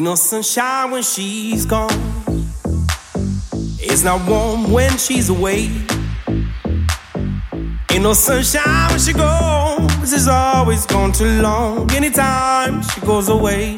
Ain't no sunshine when she's gone. It's not warm when she's away. Ain't no sunshine when she goes. It's always gone too long. Anytime she goes away.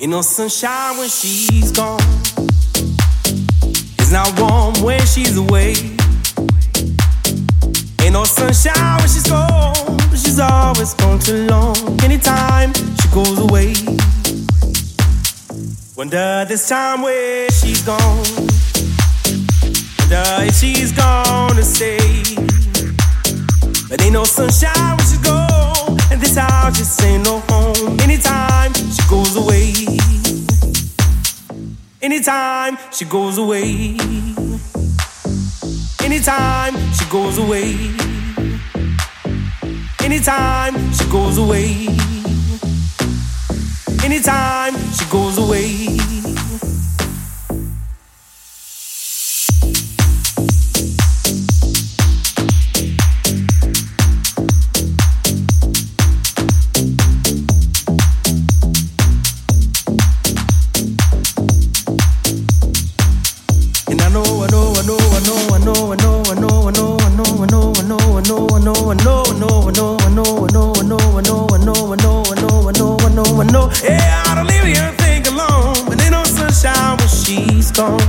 Ain't no sunshine when she's gone. It's not warm when she's away. Ain't no sunshine when she's gone. But she's always gone too long. Anytime she goes away. Wonder this time where she's gone. Wonder if she's gonna stay. But ain't no sunshine when she's gone. Anytime she goes away. Anytime she goes away. Anytime she goes away. Anytime I know, I know, I know, I know, I know, I know, I know, I know, I know, I know, I know, I know, I know. Yeah, I don't leave here think alone. But ain't no sunshine when she's gone.